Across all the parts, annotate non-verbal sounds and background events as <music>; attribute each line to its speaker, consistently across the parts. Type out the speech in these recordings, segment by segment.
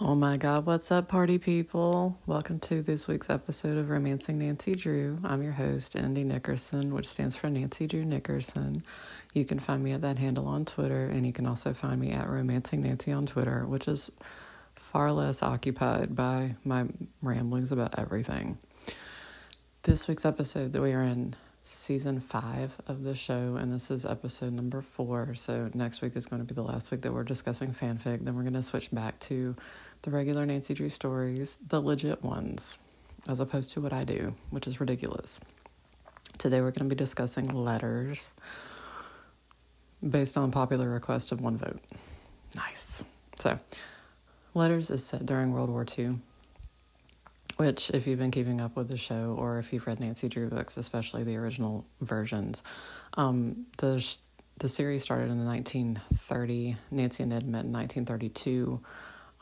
Speaker 1: Oh my God, what's up, party people? Welcome to this week's episode of Romancing Nancy Drew. I'm your host, ND Nickerson, which stands for Nancy Drew Nickerson. You can find me at that handle on Twitter, and you can also find me at Romancing Nancy on Twitter, which is far less occupied by my ramblings about everything. This week's episode that we are in season five of the show, and this is episode number four. So next week is going to be the last week that we're discussing fanfic. Then we're going to switch back to the regular Nancy Drew stories, the legit ones, as opposed to what I do, which is ridiculous. Today we're going to be discussing letters based on popular request of one vote. Nice. So, Letters is set during World War II, which, if you've been keeping up with the show or if you've read Nancy Drew books, especially the original versions, um, the the series started in 1930. Nancy and Ned met in 1932.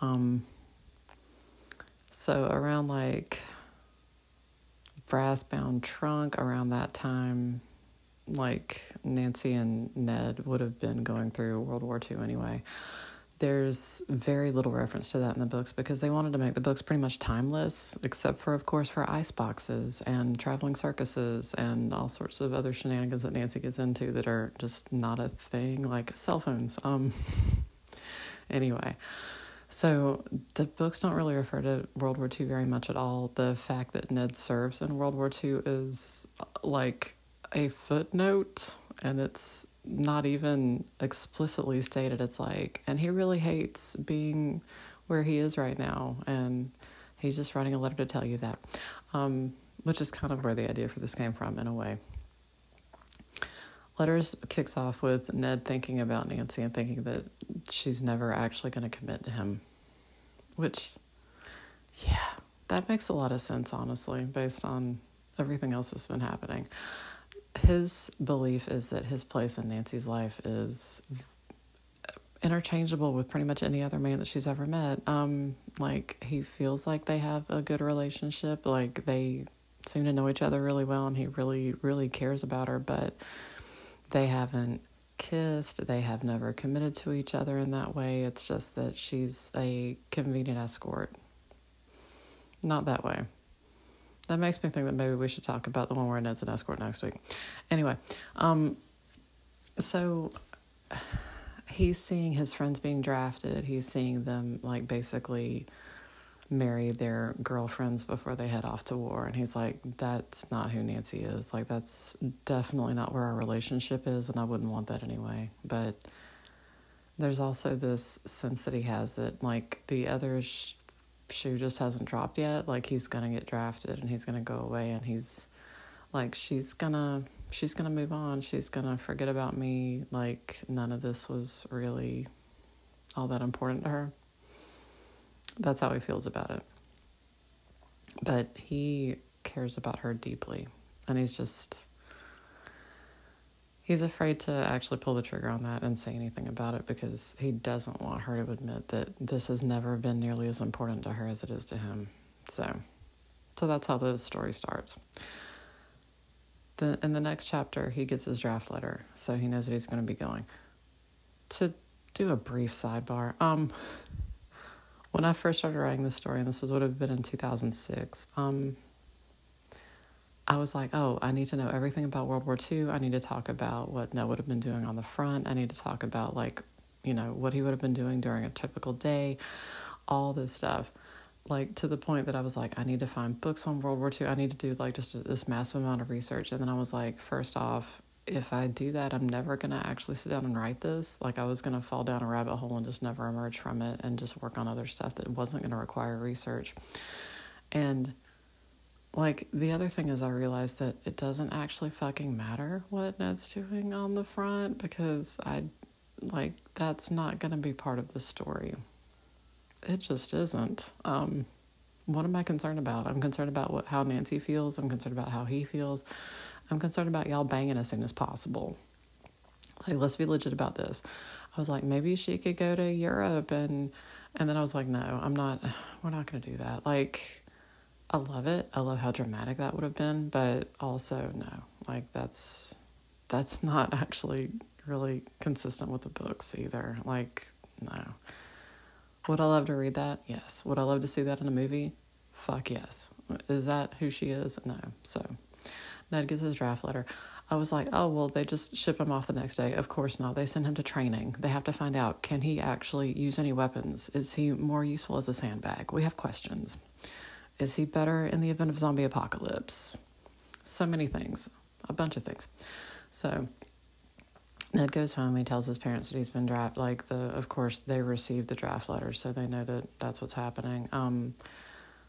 Speaker 1: Um, so around like brass bound trunk around that time, like Nancy and Ned would have been going through World War II anyway. There's very little reference to that in the books because they wanted to make the books pretty much timeless, except for, of course, for ice boxes and traveling circuses and all sorts of other shenanigans that Nancy gets into that are just not a thing, like cell phones. Um, <laughs> anyway, so the books don't really refer to World War II very much at all. The fact that Ned serves in World War II is like a footnote, and it's not even explicitly stated. It's like, and he really hates being where he is right now, and he's just writing a letter to tell you that, um, which is kind of where the idea for this came from in a way. Letters kicks off with Ned thinking about Nancy and thinking that she's never actually going to commit to him, which, yeah, that makes a lot of sense, honestly, based on everything else that's been happening. His belief is that his place in Nancy's life is interchangeable with pretty much any other man that she's ever met. Um, like he feels like they have a good relationship, like they seem to know each other really well, and he really, really cares about her, but they haven't kissed, they have never committed to each other in that way. It's just that she's a convenient escort. Not that way. That makes me think that maybe we should talk about the one where Ned's an escort next week. Anyway, um, so <sighs> he's seeing his friends being drafted. He's seeing them like basically marry their girlfriends before they head off to war. And he's like, that's not who Nancy is. Like, that's definitely not where our relationship is. And I wouldn't want that anyway. But there's also this sense that he has that, like, the other sh- shoe just hasn't dropped yet. Like, he's going to get drafted and he's going to go away. And he's like, she's going to. She's gonna move on. She's gonna forget about me. Like, none of this was really all that important to her. That's how he feels about it. But he cares about her deeply. And he's just, he's afraid to actually pull the trigger on that and say anything about it because he doesn't want her to admit that this has never been nearly as important to her as it is to him. So, so that's how the story starts. The, in the next chapter, he gets his draft letter, so he knows that he's going to be going. To do a brief sidebar, um, when I first started writing this story, and this was would have been in 2006, um, I was like, oh, I need to know everything about World War II. I need to talk about what Ned would have been doing on the front. I need to talk about, like, you know, what he would have been doing during a typical day, all this stuff. Like, to the point that I was like, I need to find books on World War II. I need to do, like, just this massive amount of research. And then I was like, first off, if I do that, I'm never going to actually sit down and write this. Like, I was going to fall down a rabbit hole and just never emerge from it and just work on other stuff that wasn't going to require research. And, like, the other thing is, I realized that it doesn't actually fucking matter what Ned's doing on the front because I, like, that's not going to be part of the story. It just isn't. Um, what am I concerned about? I'm concerned about what how Nancy feels. I'm concerned about how he feels. I'm concerned about y'all banging as soon as possible. Like, let's be legit about this. I was like, maybe she could go to Europe and and then I was like, no, I'm not we're not gonna do that. Like I love it. I love how dramatic that would have been, but also no. Like that's that's <laughs> not actually really consistent with the books either. Like, no. Would I love to read that? Yes. Would I love to see that in a movie? Fuck yes. Is that who she is? No. So Ned gets his draft letter. I was like, oh, well, they just ship him off the next day. Of course not. They send him to training. They have to find out can he actually use any weapons? Is he more useful as a sandbag? We have questions. Is he better in the event of zombie apocalypse? So many things, a bunch of things. So Ned goes home. He tells his parents that he's been drafted. Like the, of course, they received the draft letter, so they know that that's what's happening. Um,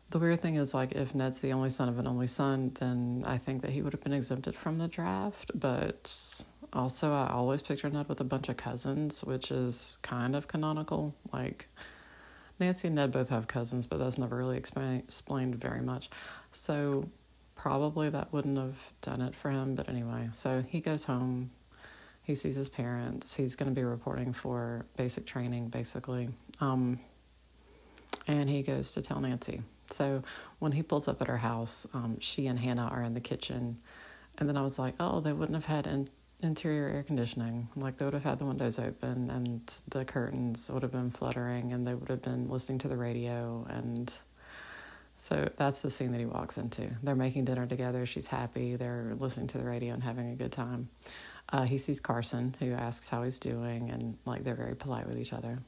Speaker 1: the weird thing is, like, if Ned's the only son of an only son, then I think that he would have been exempted from the draft. But also, I always picture Ned with a bunch of cousins, which is kind of canonical. Like, Nancy and Ned both have cousins, but that's never really explain, explained very much. So, probably that wouldn't have done it for him. But anyway, so he goes home. He sees his parents. He's going to be reporting for basic training, basically. Um, and he goes to tell Nancy. So when he pulls up at her house, um, she and Hannah are in the kitchen. And then I was like, oh, they wouldn't have had in- interior air conditioning. Like they would have had the windows open and the curtains would have been fluttering and they would have been listening to the radio. And so that's the scene that he walks into. They're making dinner together. She's happy. They're listening to the radio and having a good time. Uh, he sees Carson, who asks how he's doing, and like they're very polite with each other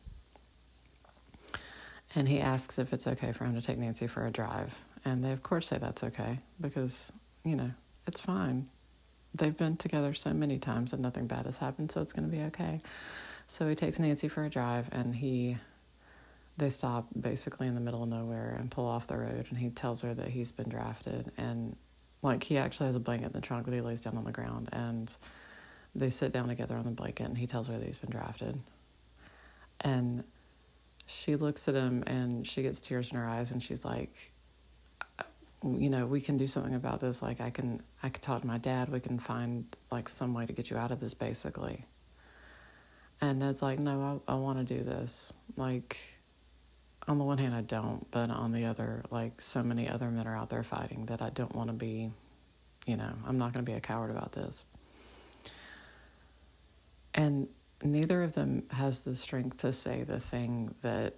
Speaker 1: and he asks if it's okay for him to take Nancy for a drive. And they, of course, say that's okay because, you know, it's fine. They've been together so many times and nothing bad has happened, so it's going to be okay. So he takes Nancy for a drive and he, they stop basically in the middle of nowhere and pull off the road. And he tells her that he's been drafted. And like he actually has a blanket in the trunk that he lays down on the ground. And they sit down together on the blanket and he tells her that he's been drafted. And she looks at him and she gets tears in her eyes and she's like uh, you know we can do something about this. Like i can i can talk to my dad. We can find like some way to get you out of this basically. And ned's like no i, I want to do this. Like on the one hand i don't but on the other like so many other men are out there fighting that i don't want to be you know i'm not going to be a coward about this and neither of them has the strength to say the thing that,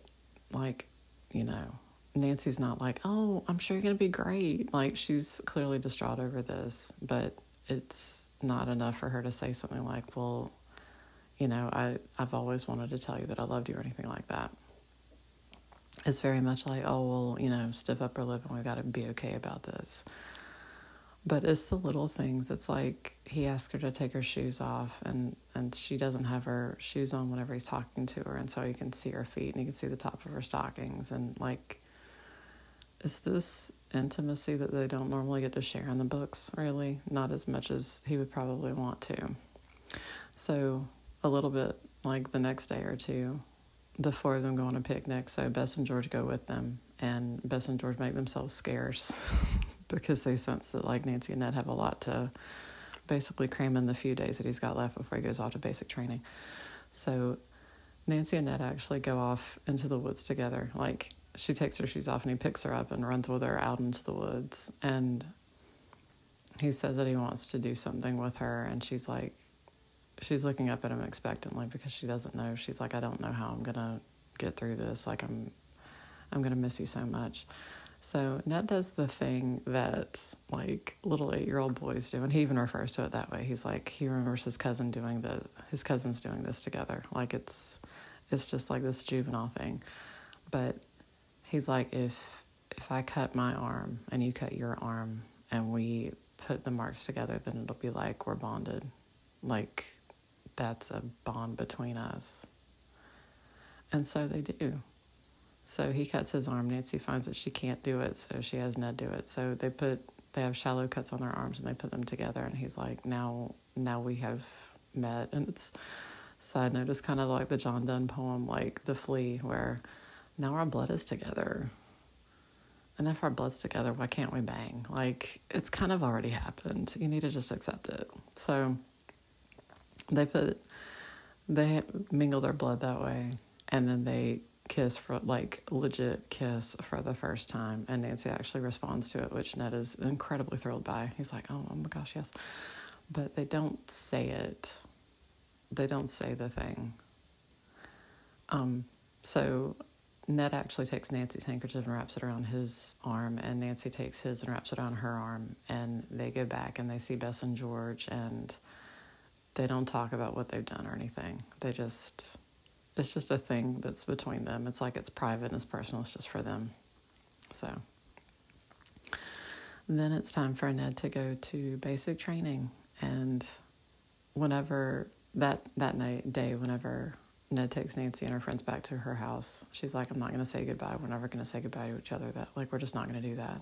Speaker 1: like, you know, Nancy's not like, oh, I'm sure you're going to be great. Like, she's clearly distraught over this, but it's not enough for her to say something like, well, you know, I, I've always wanted to tell you that I loved you or anything like that. It's very much like, oh, well, you know, stiff upper lip and we've got to be okay about this. But it's the little things. It's like he asks her to take her shoes off, and, and she doesn't have her shoes on whenever he's talking to her, and so you can see her feet and you can see the top of her stockings. And like, is this intimacy that they don't normally get to share in the books, really? Not as much as he would probably want to. So, a little bit like the next day or two, the four of them go on a picnic. So, Bess and George go with them, and Bess and George make themselves scarce. <laughs> because they sense that like Nancy and Ned have a lot to basically cram in the few days that he's got left before he goes off to basic training. So Nancy and Ned actually go off into the woods together. Like she takes her shoes off and he picks her up and runs with her out into the woods. And he says that he wants to do something with her. And she's like, she's looking up at him expectantly because she doesn't know. She's like, I don't know how I'm going to get through this. Like, I'm, I'm going to miss you so much. So Ned does the thing that like little eight year old boys do, and he even refers to it that way. He's like he remembers his cousin doing the his cousins doing this together. Like it's it's just like this juvenile thing. But he's like if if I cut my arm and you cut your arm and we put the marks together, then it'll be like we're bonded. Like that's a bond between us. And so they do. So he cuts his arm. Nancy finds that she can't do it, so she has Ned do it. So they put they have shallow cuts on their arms and they put them together. And he's like, now now we have met. And it's side note, it's kind of like the John Donne poem, like The Flea, where now our blood is together. And if our blood's together, why can't we bang? Like it's kind of already happened. You need to just accept it. So they put they mingle their blood that way, and then they kiss for like legit kiss for the first time and Nancy actually responds to it which Ned is incredibly thrilled by. He's like, "Oh, oh my gosh, yes." But they don't say it. They don't say the thing. Um so Ned actually takes Nancy's handkerchief and wraps it around his arm, and Nancy takes his and wraps it around her arm. And they go back and they see Bess and George, and they don't talk about what they've done or anything. They just, it's just a thing that's between them. It's like it's private and it's personal, it's just for them. So then it's time for Ned to go to basic training. And whenever that, that night, day, whenever Ned takes Nancy and her friends back to her house. She's like, I'm not to say goodbye. We're never to say goodbye to each other. That like we're just not to do that.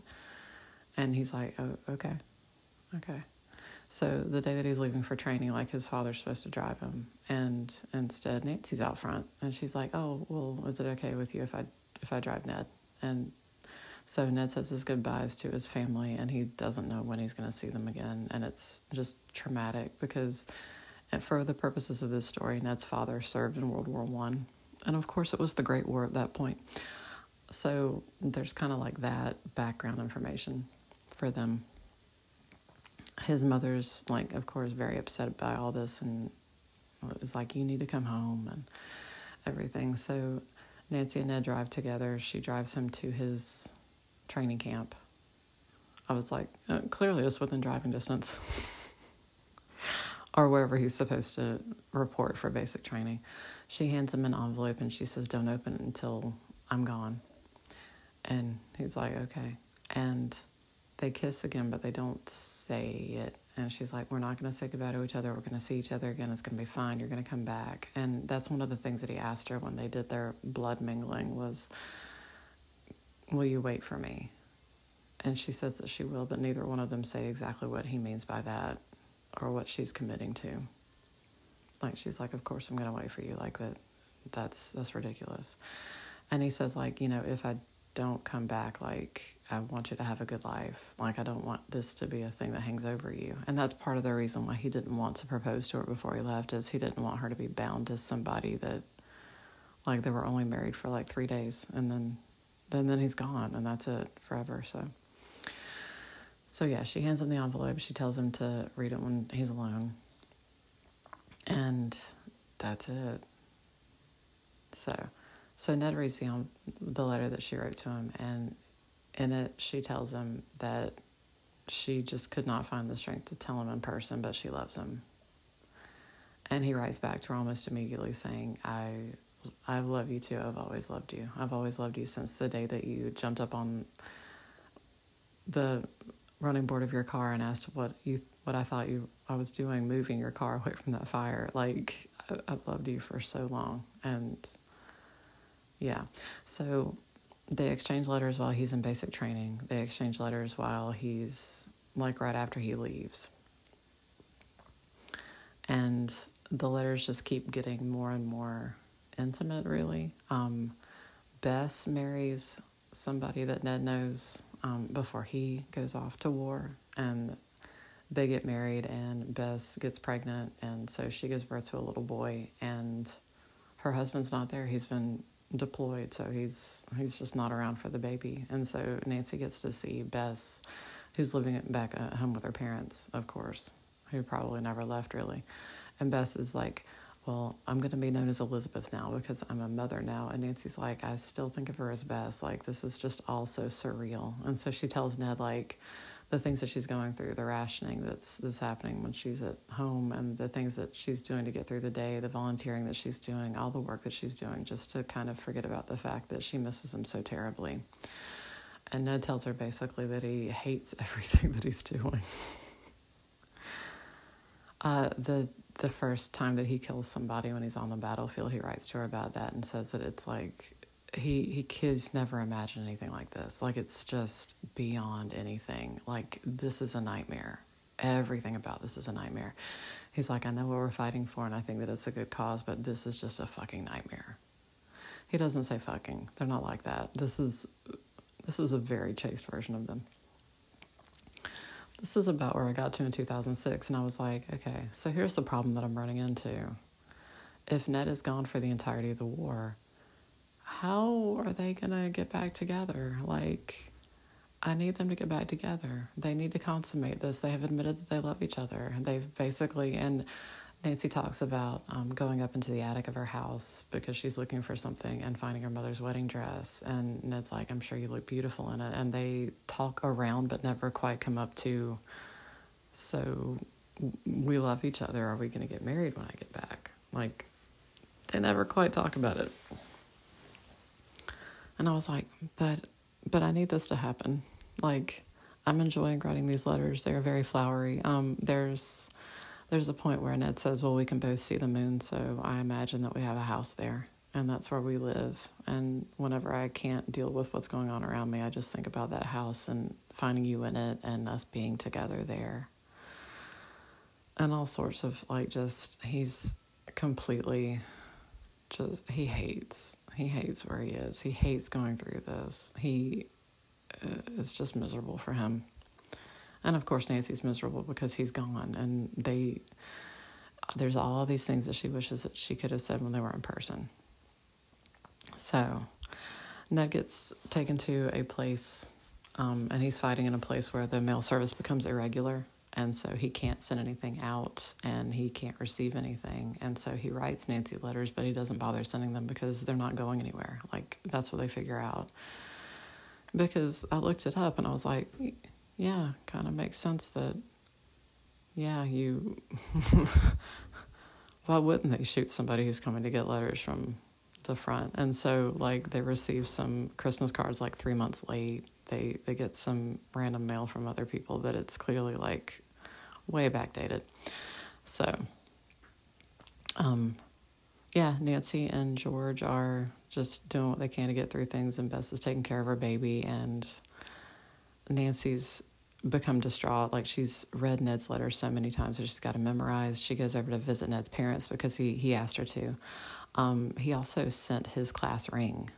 Speaker 1: And he's like, Oh, okay, okay. So the day that he's leaving for training, like his father's supposed to drive him, and instead Nancy's out front, and she's like, "Oh, well, is it okay with you if I if I drive Ned?" And so Ned says his goodbyes to his family, and he doesn't know when he's going to see them again, and it's just traumatic because eh, for the purposes of this story, Ned's father served in World War One, and of course, it was the Great War at that point. So there's kind of like that background information for them. His mother's like, of course, very upset by all this, and is like, "You need to come home," and everything. So Nancy and Ned drive together. She drives him to his training camp. I was like, uh, clearly it's within driving distance. <laughs> or wherever he's supposed to report for basic training. She hands him an envelope and she says, Don't open it until I'm gone. And he's like, Okay. And they kiss again, but they don't say it. And she's like, We're not going to say goodbye to each other. We're going to see each other again. It's going to be fine. You're going to come back. And that's one of the things that he asked her when they did their blood mingling was, Will you wait for me? And she says that she will, but neither one of them say exactly what he means by that or what she's committing to. Like she's like, of course I'm gonna wait for you. Like that, that's that's ridiculous. And he says like, you know, if I don't come back, like I want you to have a good life. Like I don't want this to be a thing that hangs over you. And that's part of the reason why he didn't want to propose to her before he left is he didn't want her to be bound to somebody that like they were only married for like three days and then then then he's gone and that's it forever. So so yeah, she hands him the envelope. She tells him to read it when he's alone. And that's it. So, so Ned reads the, the letter that she wrote to him, and in it she tells him that she just could not find the strength to tell him in person, but she loves him. And he writes back to her almost immediately saying, I I love you too. I've always loved you. I've always loved you since the day that you jumped up on the running board of your car and asked what you what I thought you I was doing moving your car <laughs> away from that fire. Like I, I've loved you for so long, and yeah, so they exchange letters while he's in basic training. They exchange letters while he's like right after he leaves, and the letters just keep getting more and more intimate. Really, um, Bess marries somebody that Ned knows um, before he goes off to war. And they get married, and Bess gets pregnant, and so she gives birth to a little boy. And her husband's not there; he's been deployed, so he's he's just not around for the baby. And so Nancy gets to see Bess, who's living back at home with her parents, of course, who probably never left really. And Bess is like, well, I'm going to be known as Elizabeth now because I'm a mother now. And Nancy's like, I still think of her as Bess. Like, this is just all so surreal. And so she tells Ned, like, the things that she's going through, the rationing that's that's happening when she's at home, and the things that she's doing to get through the day, the volunteering that she's doing, all the work that she's doing, just to kind of forget about the fact that she misses him so terribly. And Ned tells her basically that he hates <laughs> everything that he's doing. <laughs> uh, the the first time that he kills somebody when he's on the battlefield, he writes to her about that and says that it's like he he kids never imagine anything like this. Like it's just beyond anything. Like this is a nightmare. Everything about this is a nightmare. He's like, I know what we're fighting for, and I think that it's a good cause, but this is just a fucking nightmare. He doesn't say fucking. They're not like that. This is this is a very chaste version of them this is about where I got to in 2006, and I was like, okay, so here's the problem that I'm running into. If Ned is gone for the entirety of the war, how are they going to get back together? Like, I need them to get back together. They need to consummate this. They have admitted that they love each other. They've basically, and Nancy talks about um, going up into the attic of her house because she's looking for something and finding her mother's wedding dress. And Ned's like, I'm sure you look beautiful in it. And they talk around but never quite come up to, so we love each other. Are we going to get married when I get back? Like, they never quite talk about it. And I was like, but, but I need this to happen. Like, I'm enjoying writing these letters. They're very flowery. Um, there's, there's a point where Ned says, Well, we can both see the moon, so I imagine that we have a house there, and that's where we live. And whenever I can't deal with what's going on around me, I just think about that house and finding you in it and us being together there. And all sorts of like, just, he's completely just, he hates, he hates where he is. He hates going through this. He uh, is just miserable for him. And of course, Nancy's miserable because he's gone, and they. There's all these things that she wishes that she could have said when they were in person. So, Ned gets taken to a place, um, and he's fighting in a place where the mail service becomes irregular, and so he can't send anything out, and he can't receive anything, and so he writes Nancy letters, but he doesn't bother sending them because they're not going anywhere. Like that's what they figure out. Because I looked it up, and I was like yeah, kind of makes sense that, yeah, you, <laughs> why wouldn't they shoot somebody who's coming to get letters from the front? And so, like, they receive some Christmas cards like three months late. They they get some random mail from other people, but it's clearly like way backdated. So, um, yeah, Nancy and George are just doing what they can to get through things, and Bess is taking care of her baby, and Nancy's become distraught. Like she's read Ned's letter so many times that she's got to memorize. She goes over to visit Ned's parents because he he asked her to. Um, he also sent his class ring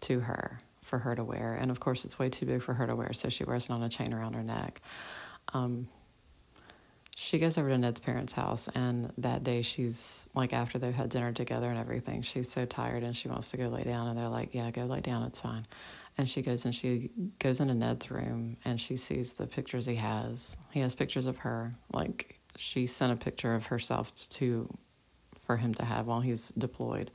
Speaker 1: to her for her to wear, and of course it's way too big for her to wear, so she wears it on a chain around her neck. Um, she goes over to Ned's parents' house, and that day she's like, after they've had dinner together and everything, she's so tired and she wants to go lay down. And they're like, Yeah, go lay down, it's fine. And she goes and she goes into Ned's room and she sees the pictures he has. He has pictures of her. Like she sent a picture of herself to for him to have while he's deployed.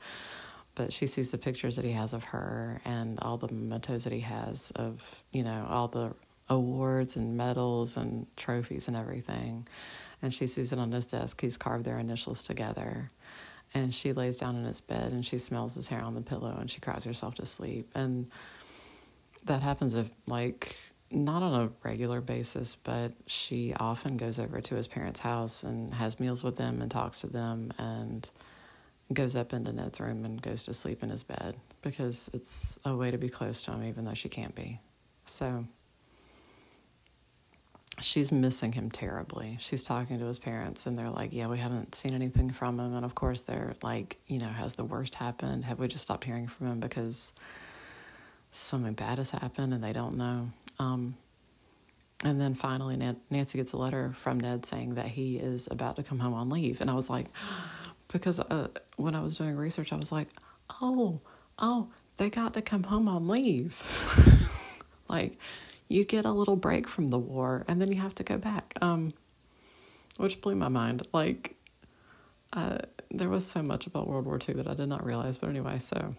Speaker 1: But she sees the pictures that he has of her and all the mementos that he has of, you know, all the awards and medals and trophies and everything. And she sees it on his desk. He's carved their initials together. And she lays down in his bed and she smells his hair on the pillow and she cries herself to sleep. And that happens if like not on a regular basis, but she often goes over to his parents' house and has meals with them and talks to them and goes up into Ned's room and goes to sleep in his bed because it's a way to be close to him, even though she can't be. So she's missing him terribly. She's talking to his parents and they're like, Yeah, we haven't seen anything from him. And of course, they're like, You know, has the worst happened? Have we just stopped hearing from him because something bad has happened and they don't know. Um, and then finally, Nancy gets a letter from Ned saying that he is about to come home on leave. And I was like, <gasps> because uh, when I was doing research, I was like, oh, oh, they got to come home on leave. <laughs> like, you get a little break from the war and then you have to go back. Um, which blew my mind. Like, uh, there was so much about World War II that I did not realize. But anyway, so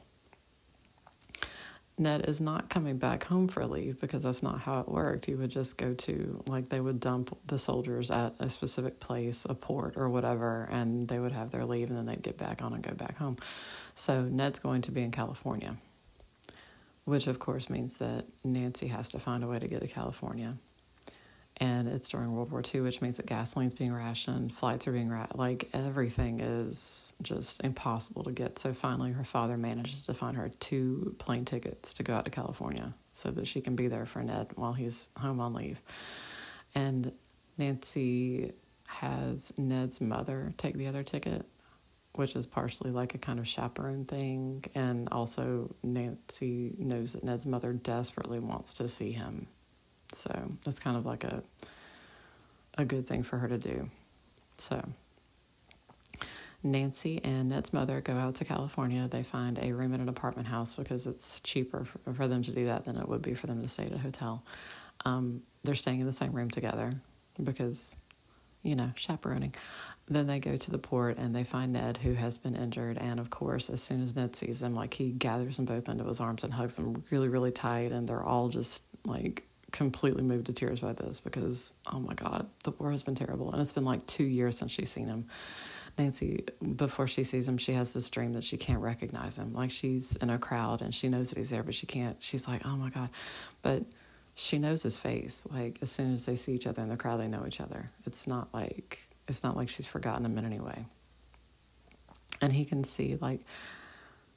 Speaker 1: Ned is not coming back home for leave because that's not how it worked. You would just go to, like, they would dump the soldiers at a specific place, a port or whatever, and they would have their leave and then they'd get back on and go back home. So Ned's going to be in California, which of course means that Nancy has to find a way to get to California and it's during World War II, which means that gasoline's being rationed, flights are being rationed, like everything is just impossible to get. So finally, her father manages to find her two plane tickets to go out to California so that she can be there for Ned while he's home on leave. And Nancy has Ned's mother take the other ticket, which is partially like a kind of chaperone thing. And also, Nancy knows that Ned's mother desperately wants to see him so that's kind of like a a good thing for her to do. So Nancy and Ned's mother go out to California. They find a room in an apartment house because it's cheaper for, for them to do that than it would be for them to stay at a hotel. Um, they're staying in the same room together because, you know, chaperoning. Then they go to the port and they find Ned, who has been injured. And of course, as soon as Ned sees them, like he gathers them both into his arms and hugs them really, really tight. And they're all just like completely moved to tears by this because, oh my God, the war has been terrible. And it's been like two years since she's seen him. Nancy, before she sees him, she has this dream that she can't recognize him. Like she's in a crowd and she knows that he's there, but she can't. She's like, oh my God. But she knows his face. Like as soon as they see each other in the crowd, they know each other. It's not like it's not like she's forgotten him in any way. And he can see, like,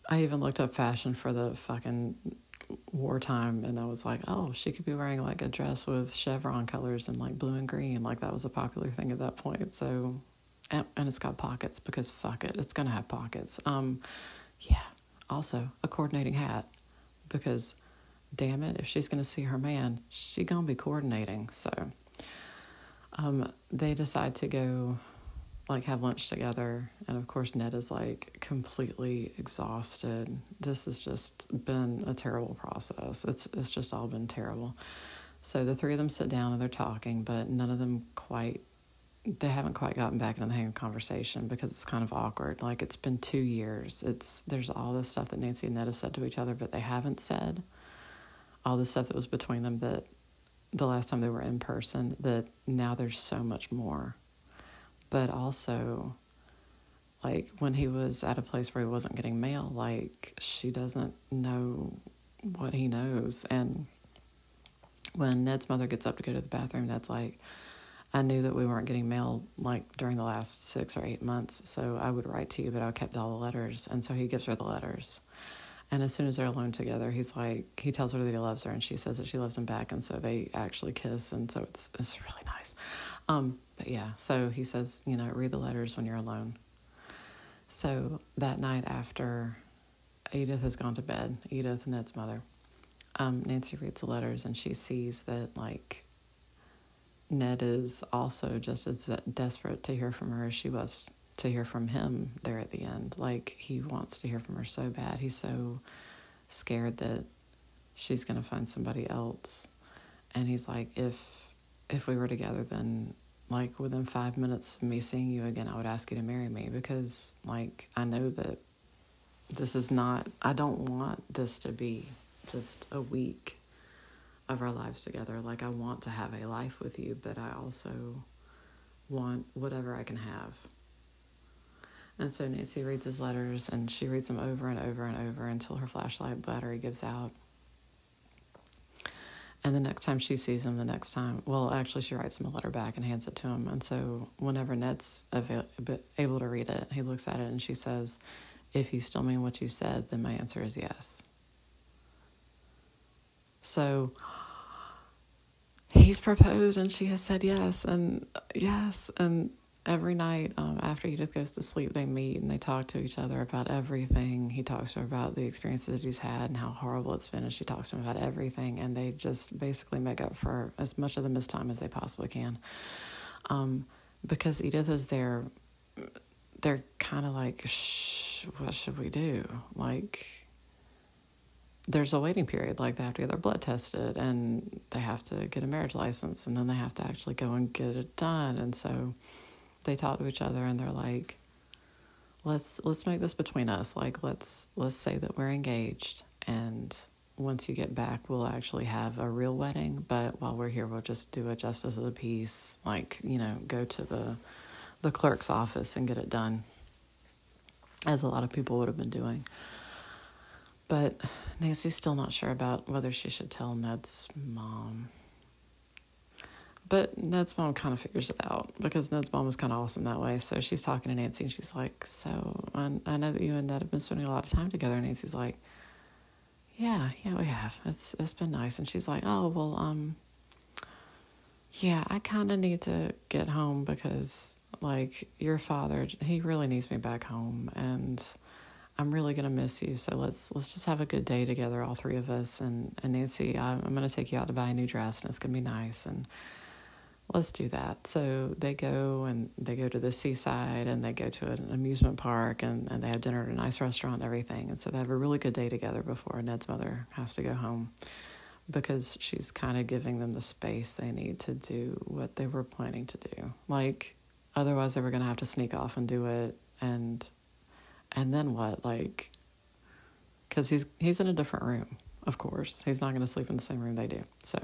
Speaker 1: I even looked up fashion for the fucking wartime and I was like, oh, she could be wearing like a dress with chevron colors and like blue and green. Like that was a popular thing at that point. So, and, and it's got pockets because fuck it, it's gonna have pockets. Um, yeah. Also, a coordinating hat because damn it, if she's gonna see her man, she gonna be coordinating. So, um, they decide to go like have lunch together and of course ned is like completely exhausted. This has just been a terrible process. It's it's just all been terrible. So the three of them sit down and they're talking but none of them quite they haven't quite gotten back into the hang of conversation because it's kind of awkward. Like it's been two years. It's there's all this stuff that nancy and ned have said to each other but they haven't said all the stuff that was between them that the last time they were in person that now there's so much more. But also, like when he was at a place where he wasn't getting mail, like she doesn't know what he knows. And when Ned's mother gets up to go to the bathroom, Ned's like, I knew that we weren't getting mail like during the last six or eight months, so I would write to you, but I kept all the letters. And so he gives her the letters. And as soon as they're alone together, he's like, he tells her that he loves her, and she says that she loves him back, and so they actually kiss, and so it's it's really nice. Um, but yeah, so he says, you know, read the letters when you're alone. So that night after Edith has gone to bed, Edith, and Ned's mother, um, Nancy reads the letters, and she sees that like Ned is also just as desperate to hear from her as she was to hear from him there at the end. Like he wants to hear from her so bad. He's so scared that she's going to find somebody else. And he's like, if if we were together, then like within five minutes of me seeing you again, I would ask you to marry me because like I know that this is not. I don't want this to be just a week of our lives together. Like I want to have a life with you, but I also want whatever I can have. And so Nancy reads his letters and she reads them over and over and over until her flashlight battery gives out. And the next time she sees him, the next time, well, actually, she writes him a letter back and hands it to him. And so, whenever Ned's able to read it, he looks at it and she says, If you still mean what you said, then my answer is yes. So, he's proposed and she has said yes, and yes. And every night um, after Edith goes to sleep, they meet and they talk to each other about everything. He talks to her about the experiences that he's had and how horrible it's been, and she talks to him about everything. And they just basically make up for as much of the missed time as they possibly can. Um, because Edith is there, they're kind of like, shh, what should we do? Like, there's a waiting period. Like they have to get their blood tested and they have to get a marriage license and then they have to actually go and get it done. And so they talk to each other and they're like let's let's make this between us. Like let's let's say that we're engaged and once you get back we'll actually have a real wedding but while we're here we'll just do a justice of the peace like you know go to the the clerk's office and get it done as a lot of people would have been doing. But Nancy's still not sure about whether she should tell Ned's mom but Ned's mom kind of figures it out because Ned's mom is kind of awesome that way. So she's talking to Nancy and she's like, So I, I know that you and Ned have been spending a lot of time together. And Nancy's like, Yeah, yeah, we have. It's it's been nice. And she's like, Oh, well, um, yeah, I kind of need to get home because, like, your father, he really needs me back home. And I'm really gonna miss you. So let's let's just have a good day together, all three of us. And and Nancy, I'm, I'm gonna take you out to buy a new dress, and it's gonna be nice. And let's do that. So they go and they go to the seaside and they go to an amusement park and, and they have dinner at a nice restaurant and everything. And so they have a really good day together before Ned's mother has to go home because she's kind of giving them the space they need to do what they were planning to do. Like Otherwise, they were going to have to sneak off and do it. And and then what? Like, because he's he's in a different room. Of course, he's not going to sleep in the same room they do. So,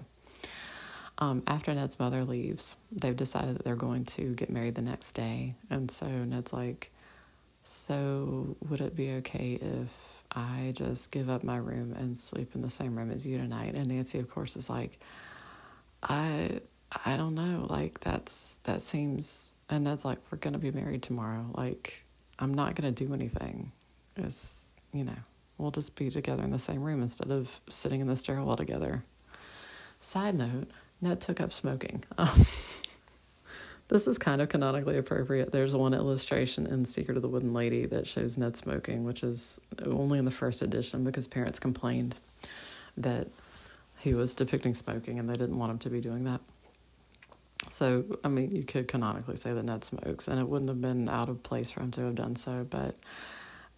Speaker 1: um, after Ned's mother leaves, they've decided that they're going to get married the next day. And so Ned's like, "So would it be okay if I just give up my room and sleep in the same room as you tonight?" And Nancy, of course, is like, "I." I don't know. Like that's that seems, and Ned's like, we're gonna be married tomorrow. Like I'm not going to do anything. It's, you know, we'll just be together in the same room instead of sitting in the stairwell together. Side note, Ned took up smoking. <laughs> Um, this is kind of canonically appropriate. There's one illustration in Secret of the Wooden Lady that shows Ned smoking, which is only in the first edition because parents complained that he was depicting smoking and they didn't want him to be doing that. So, I mean, you could canonically say that Ned smokes, and it wouldn't have been out of place for him to have done so. But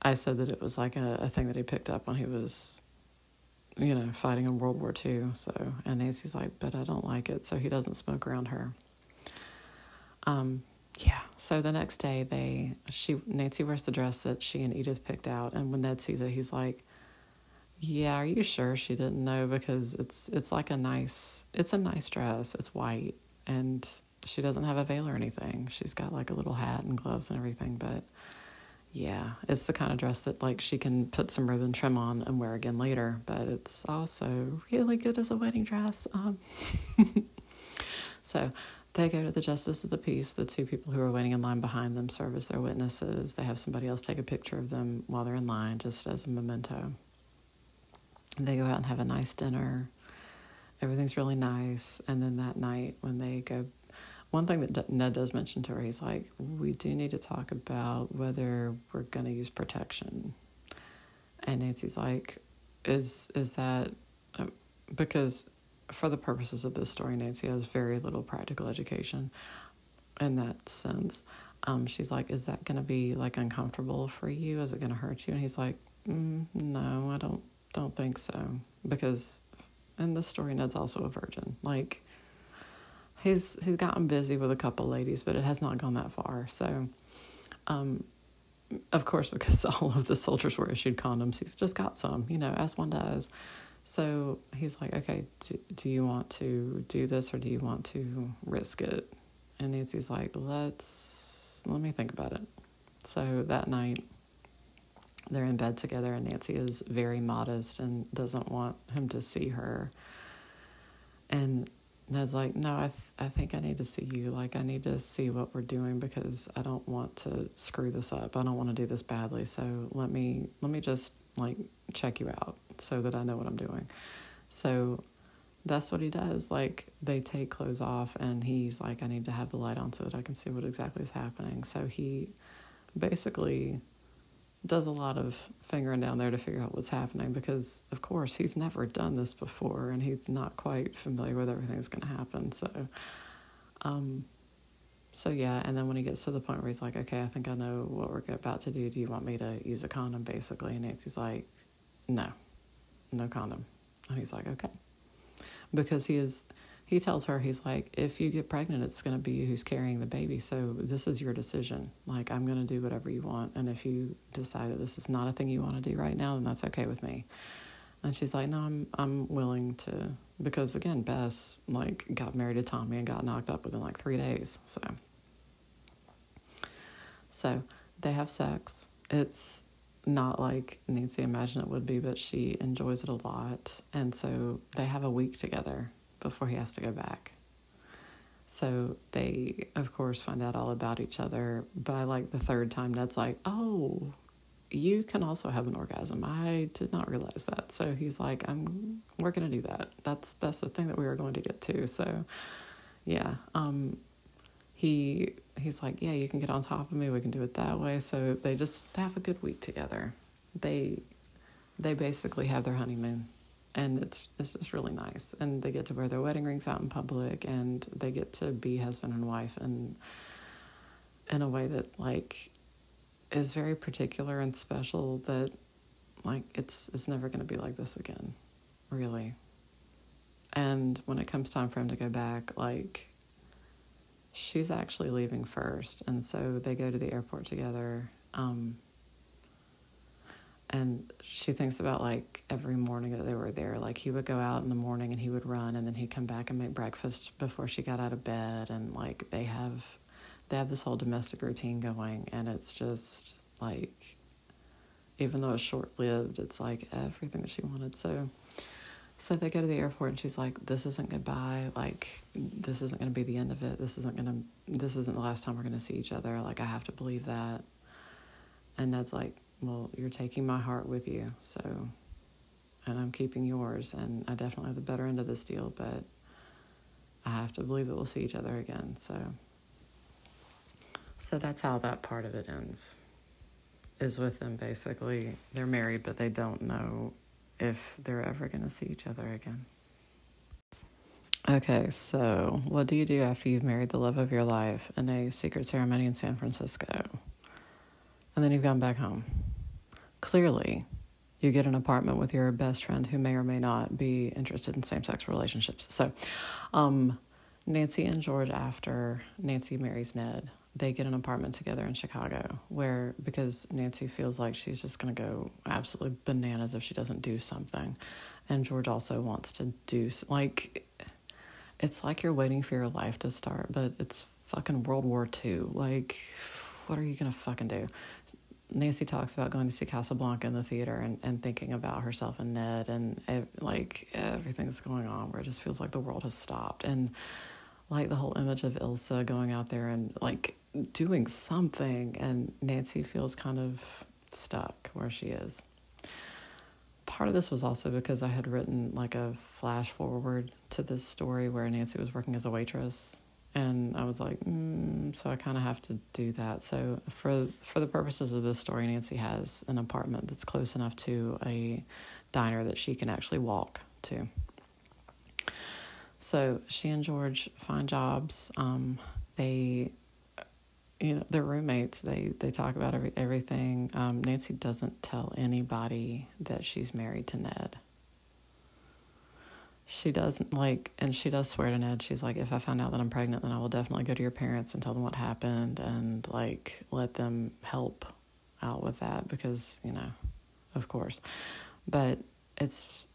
Speaker 1: I said that it was like a, a thing that he picked up when he was, you know, fighting in World War II. So, and Nancy's like, but I don't like it, so he doesn't smoke around her. Um, yeah. So the next day, they she Nancy wears the dress that she and Edith picked out, and when Ned sees it, he's like, "Yeah, are you sure she didn't know? Because it's it's like a nice it's a nice dress. It's white." and she doesn't have a veil or anything. She's got like a little hat and gloves and everything, but yeah, it's the kind of dress that like she can put some ribbon trim on and wear again later, but it's also really good as a wedding dress. Um, <laughs> so they go to the justice of the peace. The two people who are waiting in line behind them serve as their witnesses. They have somebody else take a picture of them while they're in line, just as a memento. They go out and have a nice dinner everything's really nice. And then that night when they go, one thing that Ned does mention to her, he's like, we do need to talk about whether we're going to use protection. And Nancy's like, is is that uh, because for the purposes of this story, Nancy has very little practical education in that sense. Um, she's like, is that going to be like uncomfortable for you? Is it going to hurt you? And he's like, mm, no, I don't don't think so because in this story, Ned's also a virgin. Like he's he's gotten busy with a couple ladies, but it has not gone that far. So, um, of course, because <laughs> all of the soldiers were issued condoms, he's just got some, you know, as one does. So he's like, okay, do, do you want to do this or do you want to risk it? And Nancy's like, let's let me think about it. So that night, they're in bed together, and Nancy is very modest and doesn't want him to see her. And Ned's like, No, I, th- I think I need to see you. Like, I need to see what we're doing because I don't want to screw this up. I don't want to do this badly. So let me, let me just like check you out so that I know what I'm doing. So that's what he does. Like, they take clothes off, and he's like, I need to have the light on so that I can see what exactly is happening. So he basically does a lot of fingering down there to figure out what's happening because, of course, he's never done this before and he's not quite familiar with everything that's going to happen. So, um, so yeah, and then when he gets to the point where he's like, "Okay, I think I know what we're about to do. Do you want me to use a condom?" Basically, and Nancy's like, "No, no condom," and he's like, "Okay," because he is he tells her, he's like, if you get pregnant, it's going to be you who's carrying the baby. So this is your decision. Like, I'm going to do whatever you want. And if you decide that this is not a thing you want to do right now, then that's okay with me. And she's like, no, I'm, I'm willing to, because again, Bess, like, got married to Tommy and got knocked up within like three days. So, so they have sex. It's not like Nancy imagined it would be, but she enjoys it a lot. And so they have a week together before he has to go back. So they, of course, find out all about each other. By like the third time, Ned's like, "Oh, you can also have an orgasm. I did not realize that." So he's like, "I'm, we're gonna do that. That's that's the thing that we are going to get to." So, yeah, um, he he's like, "Yeah, you can get on top of me. We can do it that way." So they just have a good week together. They they basically have their honeymoon and it's it's just really nice. And they get to wear their wedding rings out in public, and they get to be husband and wife, and in a way that like is very particular and special. That like it's it's never going to be like this again, really. And when it comes time for him to go back, like she's actually leaving first, and so they go to the airport together. Um, and she thinks about like every morning that they were there. Like he would go out in the morning and he would run, and then he'd come back and make breakfast before she got out of bed. And like they have, they have this whole domestic routine going, and it's just like, even though it's short lived, it's like everything that she wanted. So so they go to the airport and she's like, This isn't goodbye. Like, this isn't going to be the end of it. This isn't going to, this isn't the last time we're going to see each other. Like, I have to believe that. And Ned's like, Well, you're taking my heart with you. So, and I'm keeping yours. And I definitely have the better end of this deal, but I have to believe that we'll see each other again. So, so that's how that part of it ends. Is with them basically. They're married, but they don't know if they're ever going to see each other again. Okay, so what do you do after you've married the love of your life in a secret ceremony in San Francisco? And then you've gone back home. Clearly, you get an apartment with your best friend who may or may not be interested in same sex relationships. So, um, Nancy and George, after Nancy marries Ned, they get an apartment together in Chicago where because Nancy feels like she's just going to go absolutely bananas if she doesn't do something. And George also wants to do like it's like you're waiting for your life to start, but it's fucking World War II. Like what are you going to fucking do? Nancy talks about going to see Casablanca in the theater and, and thinking about herself and Ned and like everything's going on where it just feels like the world has stopped. And like the whole image of Ilsa going out there and like doing something, and Nancy feels kind of stuck where she is. Part of this was also because I had written like a flash forward to this story where Nancy was working as a waitress, and I was like, mm, so I kind of have to do that. So for for the purposes of this story, Nancy has an apartment that's close enough to a diner that she can actually walk to. So she and George find jobs. Um, they, you know, they're roommates. They they talk about every everything. Um, Nancy doesn't tell anybody that she's married to Ned. She doesn't like, and she does swear to Ned. She's like, if I find out that I'm pregnant, then I will definitely go to your parents and tell them what happened, and like let them help out with that because you know, of course. But it's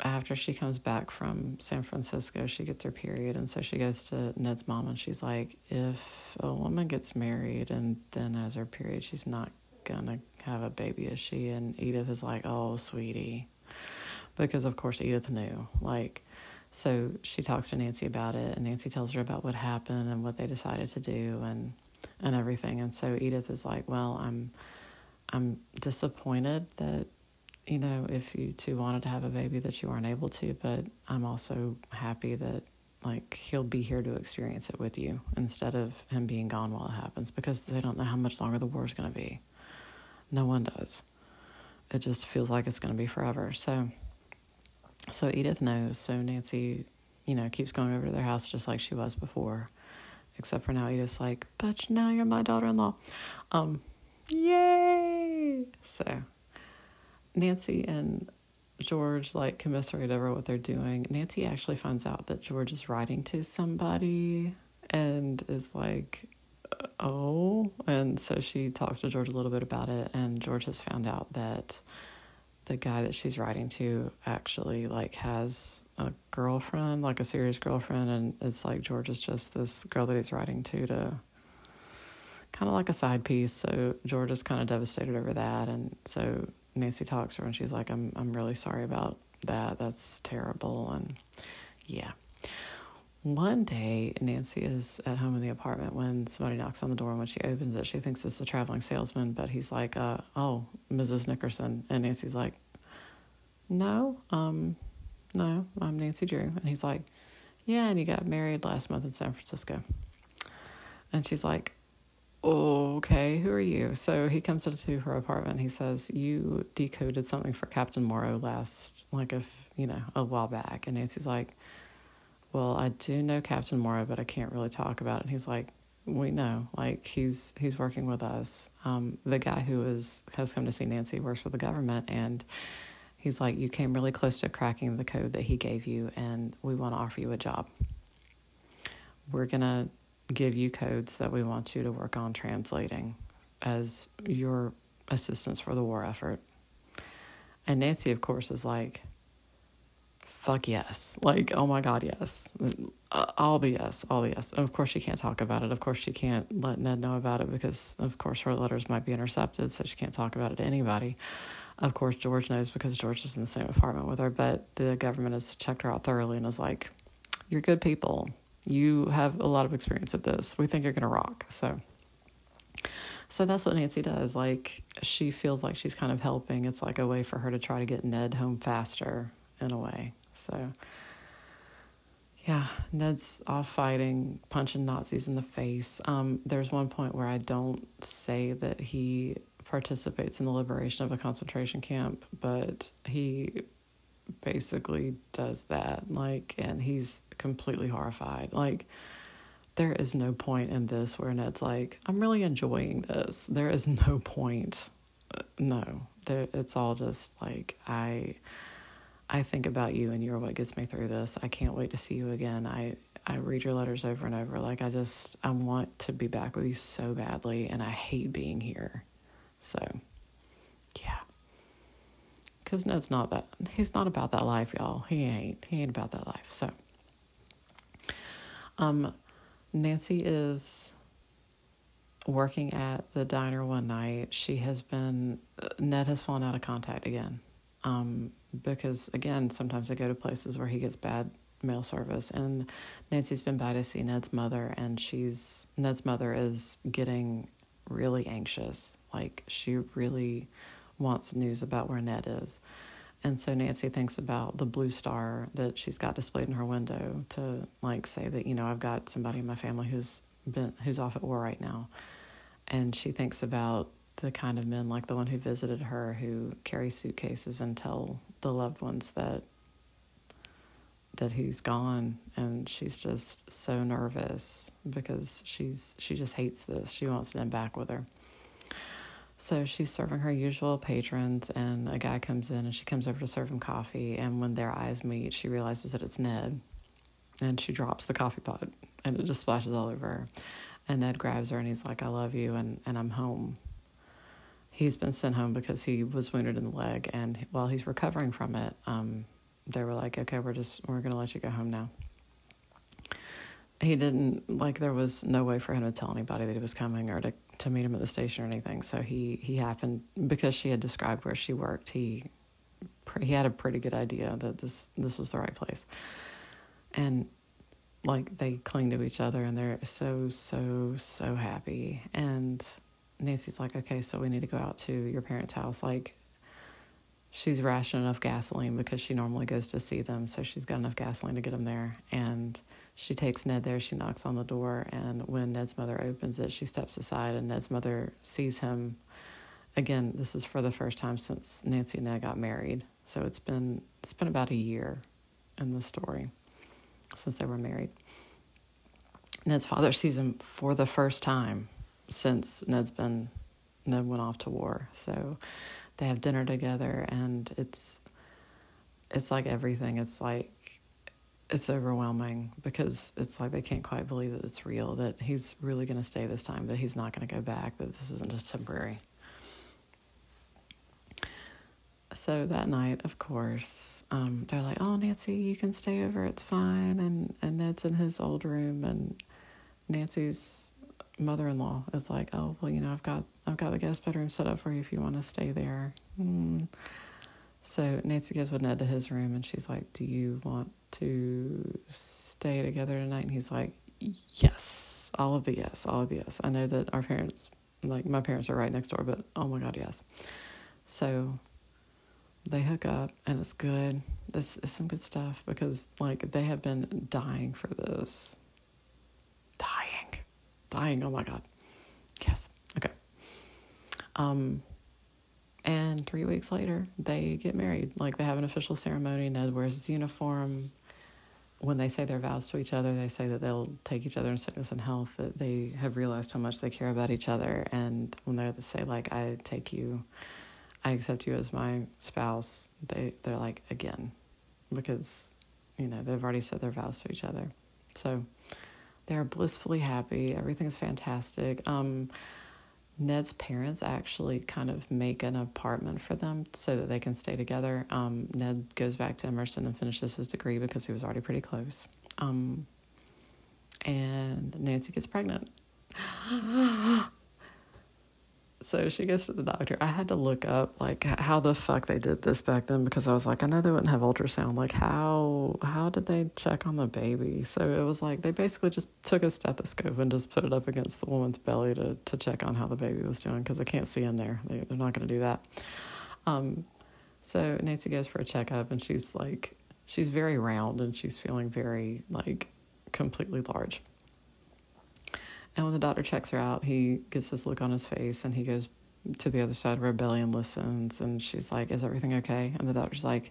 Speaker 1: after she comes back from San Francisco, she gets her period, and so she goes to Ned's mom, and she's like, "If a woman gets married and then has her period, she's not gonna have a baby, is she?" And Edith is like, "Oh, sweetie," because of course Edith knew. Like, so she talks to Nancy about it, and Nancy tells her about what happened and what they decided to do, and and everything. And so Edith is like, "Well, I'm." I'm disappointed that you know, if you two wanted to have a baby that you aren't able to, but I'm also happy that like he'll be here to experience it with you instead of him being gone while it happens because they don't know how much longer the war's going to be. No one does. It just feels like it's going to be forever. So so Edith knows. So Nancy, you know, keeps going over to their house just like she was before. Except for now Edith's like, "But now you're my daughter-in-law." Um yay. So Nancy and George like commiserate over what they're doing. Nancy actually finds out that George is writing to somebody and is like, oh. And so she talks to George a little bit about it. And George has found out that the guy that she's writing to actually like has a girlfriend, like a serious girlfriend. And it's like George is just this girl that he's writing to to kind of like a side piece. So George is kind of devastated over that. And so Nancy talks to her and she's like, I'm I'm really sorry about that. That's terrible. And yeah. One day, Nancy is at home in the apartment when somebody knocks on the door. And when she opens it, she thinks it's a traveling salesman, but he's like, uh, "Oh, Mrs. Nickerson," and Nancy's like, "No, um, no, I'm Nancy Drew," and he's like, "Yeah, and you got married last month in San Francisco," and she's like, okay, who are you? So he comes into her apartment. He says, you decoded something for Captain Morrow last, like a, you know, a while back. And Nancy's like, well, I do know Captain Morrow, but I can't really talk about it. And he's like, we know, like he's he's working with us. Um, the guy who is has come to see Nancy works for the government, and he's like, you came really close to cracking the code that he gave you, and we want to offer you a job. We're gonna give you codes that we want you to work on translating as your assistance for the war effort. And Nancy, of course, is like, fuck yes. Like, oh my God, yes. Uh, all the yes, all the yes. Of course, she can't talk about it. Of course, she can't let Ned know about it because, of course, her letters might be intercepted, so she can't talk about it to anybody. Of course, George knows because George is in the same apartment with her, but the government has checked her out thoroughly and is like, you're good people. You have a lot of experience at this. We think you're going to rock. So, so that's what Nancy does. Like, she feels like she's kind of helping. It's like a way for her to try to get Ned home faster, in a way. So, yeah, Ned's off fighting, punching Nazis in the face. Um, there's one point where I don't say that he participates in the liberation of a concentration camp, but he basically does that. Like, and he's completely horrified. Like, there is no point in this where Ned's like, I'm really enjoying this. There is no point. Uh, no, there, it's all just like, I. I think about you and you're what gets me through this. I can't wait to see you again. I I read your letters over and over. Like I just I want to be back with you so badly and I hate being here. So, yeah. Cuz Ned's not that he's not about that life, y'all. He ain't. He ain't about that life. So, um Nancy is working at the diner one night. She has been Ned has fallen out of contact again. Um because again, sometimes I go to places where he gets bad mail service and Nancy's been by to see Ned's mother and she's Ned's mother is getting really anxious. Like she really wants news about where Ned is. And so Nancy thinks about the blue star that she's got displayed in her window to like say that, you know, I've got somebody in my family who's been who's off at war right now. And she thinks about the kind of men like the one who visited her who carry suitcases and tell the loved ones that that he's gone and she's just so nervous because she's she just hates this. She wants them back with her. So she's serving her usual patrons and a guy comes in and she comes over to serve him coffee and when their eyes meet she realizes that it's Ned and she drops the coffee pot and it just splashes all over her. And Ned grabs her and he's like, I love you and, and I'm home. He's been sent home because he was wounded in the leg and while he's recovering from it, um, they were like, okay, we're just, we're going to let you go home now. He didn't, like, there was no way for him to tell anybody that he was coming or to, to meet him at the station or anything. So he, he happened, because she had described where she worked, he, he had a pretty good idea that this, this was the right place. And, like, they cling to each other and they're so, so, so happy. And Nancy's like, okay, so we need to go out to your parents' house. Like, she's rationed enough gasoline because she normally goes to see them, so she's got enough gasoline to get them there. And she takes Ned there. She knocks on the door, and when Ned's mother opens it, she steps aside, and Ned's mother sees him. Again, this is for the first time since Nancy and Ned got married, so it's been it's been about a year in the story since they were married. Ned's father sees him for the first time since Ned's been Ned went off to war. So they have dinner together and it's it's like everything. It's like it's overwhelming because it's like they can't quite believe that it's real that he's really going to stay this time that he's not going to go back that this isn't just temporary. So that night of course um, they're like oh nancy you can stay over. It's fine. And, and ned's in his old room and nancy's mother-in-law is like, "Oh, well, you know, I've got I've got the guest bedroom set up for you if you want to stay there." Mm. So Nancy goes with Ned to his room, and she's like, "Do you want to stay together tonight?" And he's like, "Yes, all of the yes, all of the yes." I know that our parents, like my parents, are right next door, but oh my god, yes. So they hook up, and it's good. This is some good stuff because like they have been dying for this dying. Oh my God. Yes. Okay. Um, and three weeks later, they get married. Like they have an official ceremony. Ned wears his uniform. When they say their vows to each other, they say that they'll take each other in sickness and health, that they have realized how much they care about each other. And when they say, like, I take you, I accept you as my spouse, they, they're like, again, because, you know, they've already said their vows to each other. So, they're blissfully happy. Everything's fantastic. Um, Ned's parents actually kind of make an apartment for them so that they can stay together. Um, Ned goes back to Emerson and finishes his degree because he was already pretty close. Um, and Nancy gets pregnant. <gasps> <gasps> so she goes to the doctor. I had to look up like how the fuck they did this back then because I was like, I know they wouldn't have ultrasound. Like how how did they check on the baby? So it was like they basically just took a stethoscope and just put it up against the woman's belly to to check on how the baby was doing because they can't see in there. They they're not going to do that. Um, so Nancy goes for a checkup and she's like she's very round and she's feeling very like completely large. And when the doctor checks her out, he gets this look on his face and he goes to the other side of her belly and listens. And she's like, Is everything okay? And the doctor's like,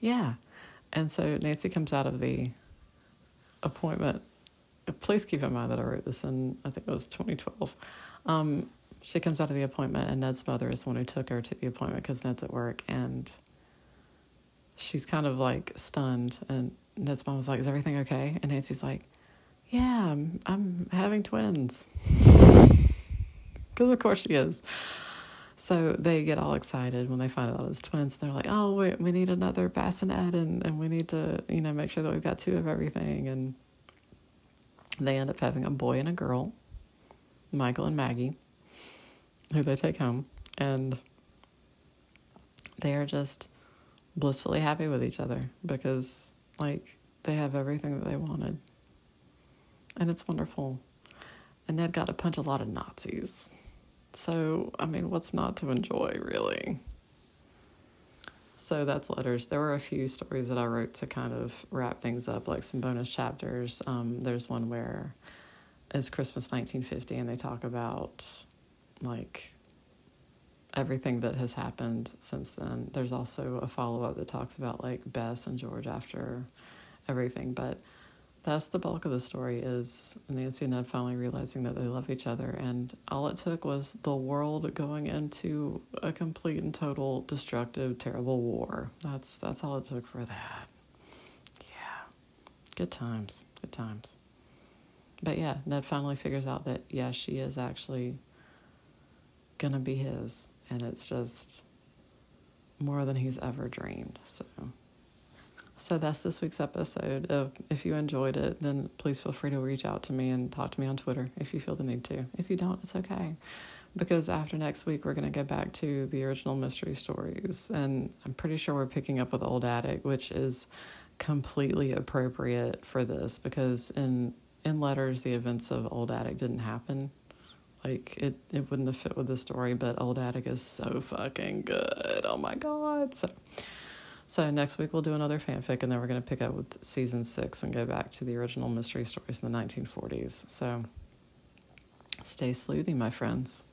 Speaker 1: Yeah. And so Nancy comes out of the appointment. Please keep in mind that I wrote this in, I think it was 2012. Um, she comes out of the appointment, and Ned's mother is the one who took her to the appointment because Ned's at work. And she's kind of like stunned. And Ned's mom was like, Is everything okay? And Nancy's like, yeah, I'm, I'm having twins. Because <laughs> of course she is. So they get all excited when they find out it's twins. They're like, oh, we, we need another bassinet and, and we need to, you know, make sure that we've got two of everything. And they end up having a boy and a girl, Michael and Maggie, who they take home. And they are just blissfully happy with each other because, like, they have everything that they wanted and it's wonderful. And Ned got to punch a lot of Nazis. So, I mean, what's not to enjoy, really? So that's letters. There were a few stories that I wrote to kind of wrap things up, like some bonus chapters. Um, there's one where it's Christmas 1950, and they talk about like everything that has happened since then. There's also a follow up that talks about like Bess and George after everything, but that's the bulk of the story is Nancy and Ned finally realizing that they love each other and all it took was the world going into a complete and total destructive terrible war. That's that's all it took for that. Yeah. Good times. Good times. But yeah, Ned finally figures out that yeah, she is actually to be his and it's just more than he's ever dreamed. So so that's this week's episode. Of, if you enjoyed it, then please feel free to reach out to me and talk to me on Twitter if you feel the need to. If you don't, it's okay. Because after next week, we're going to go back to the original mystery stories. And I'm pretty sure we're picking up with Old Attic, which is completely appropriate for this because in in letters the events of Old Attic didn't happen. Like it it wouldn't have fit with the story, but Old Attic is so fucking good. Oh my god. So so next week we'll do another fanfic, and then we're going to pick up with season six and go back to the original mystery stories in the 1940s. So stay sleuthy, my friends.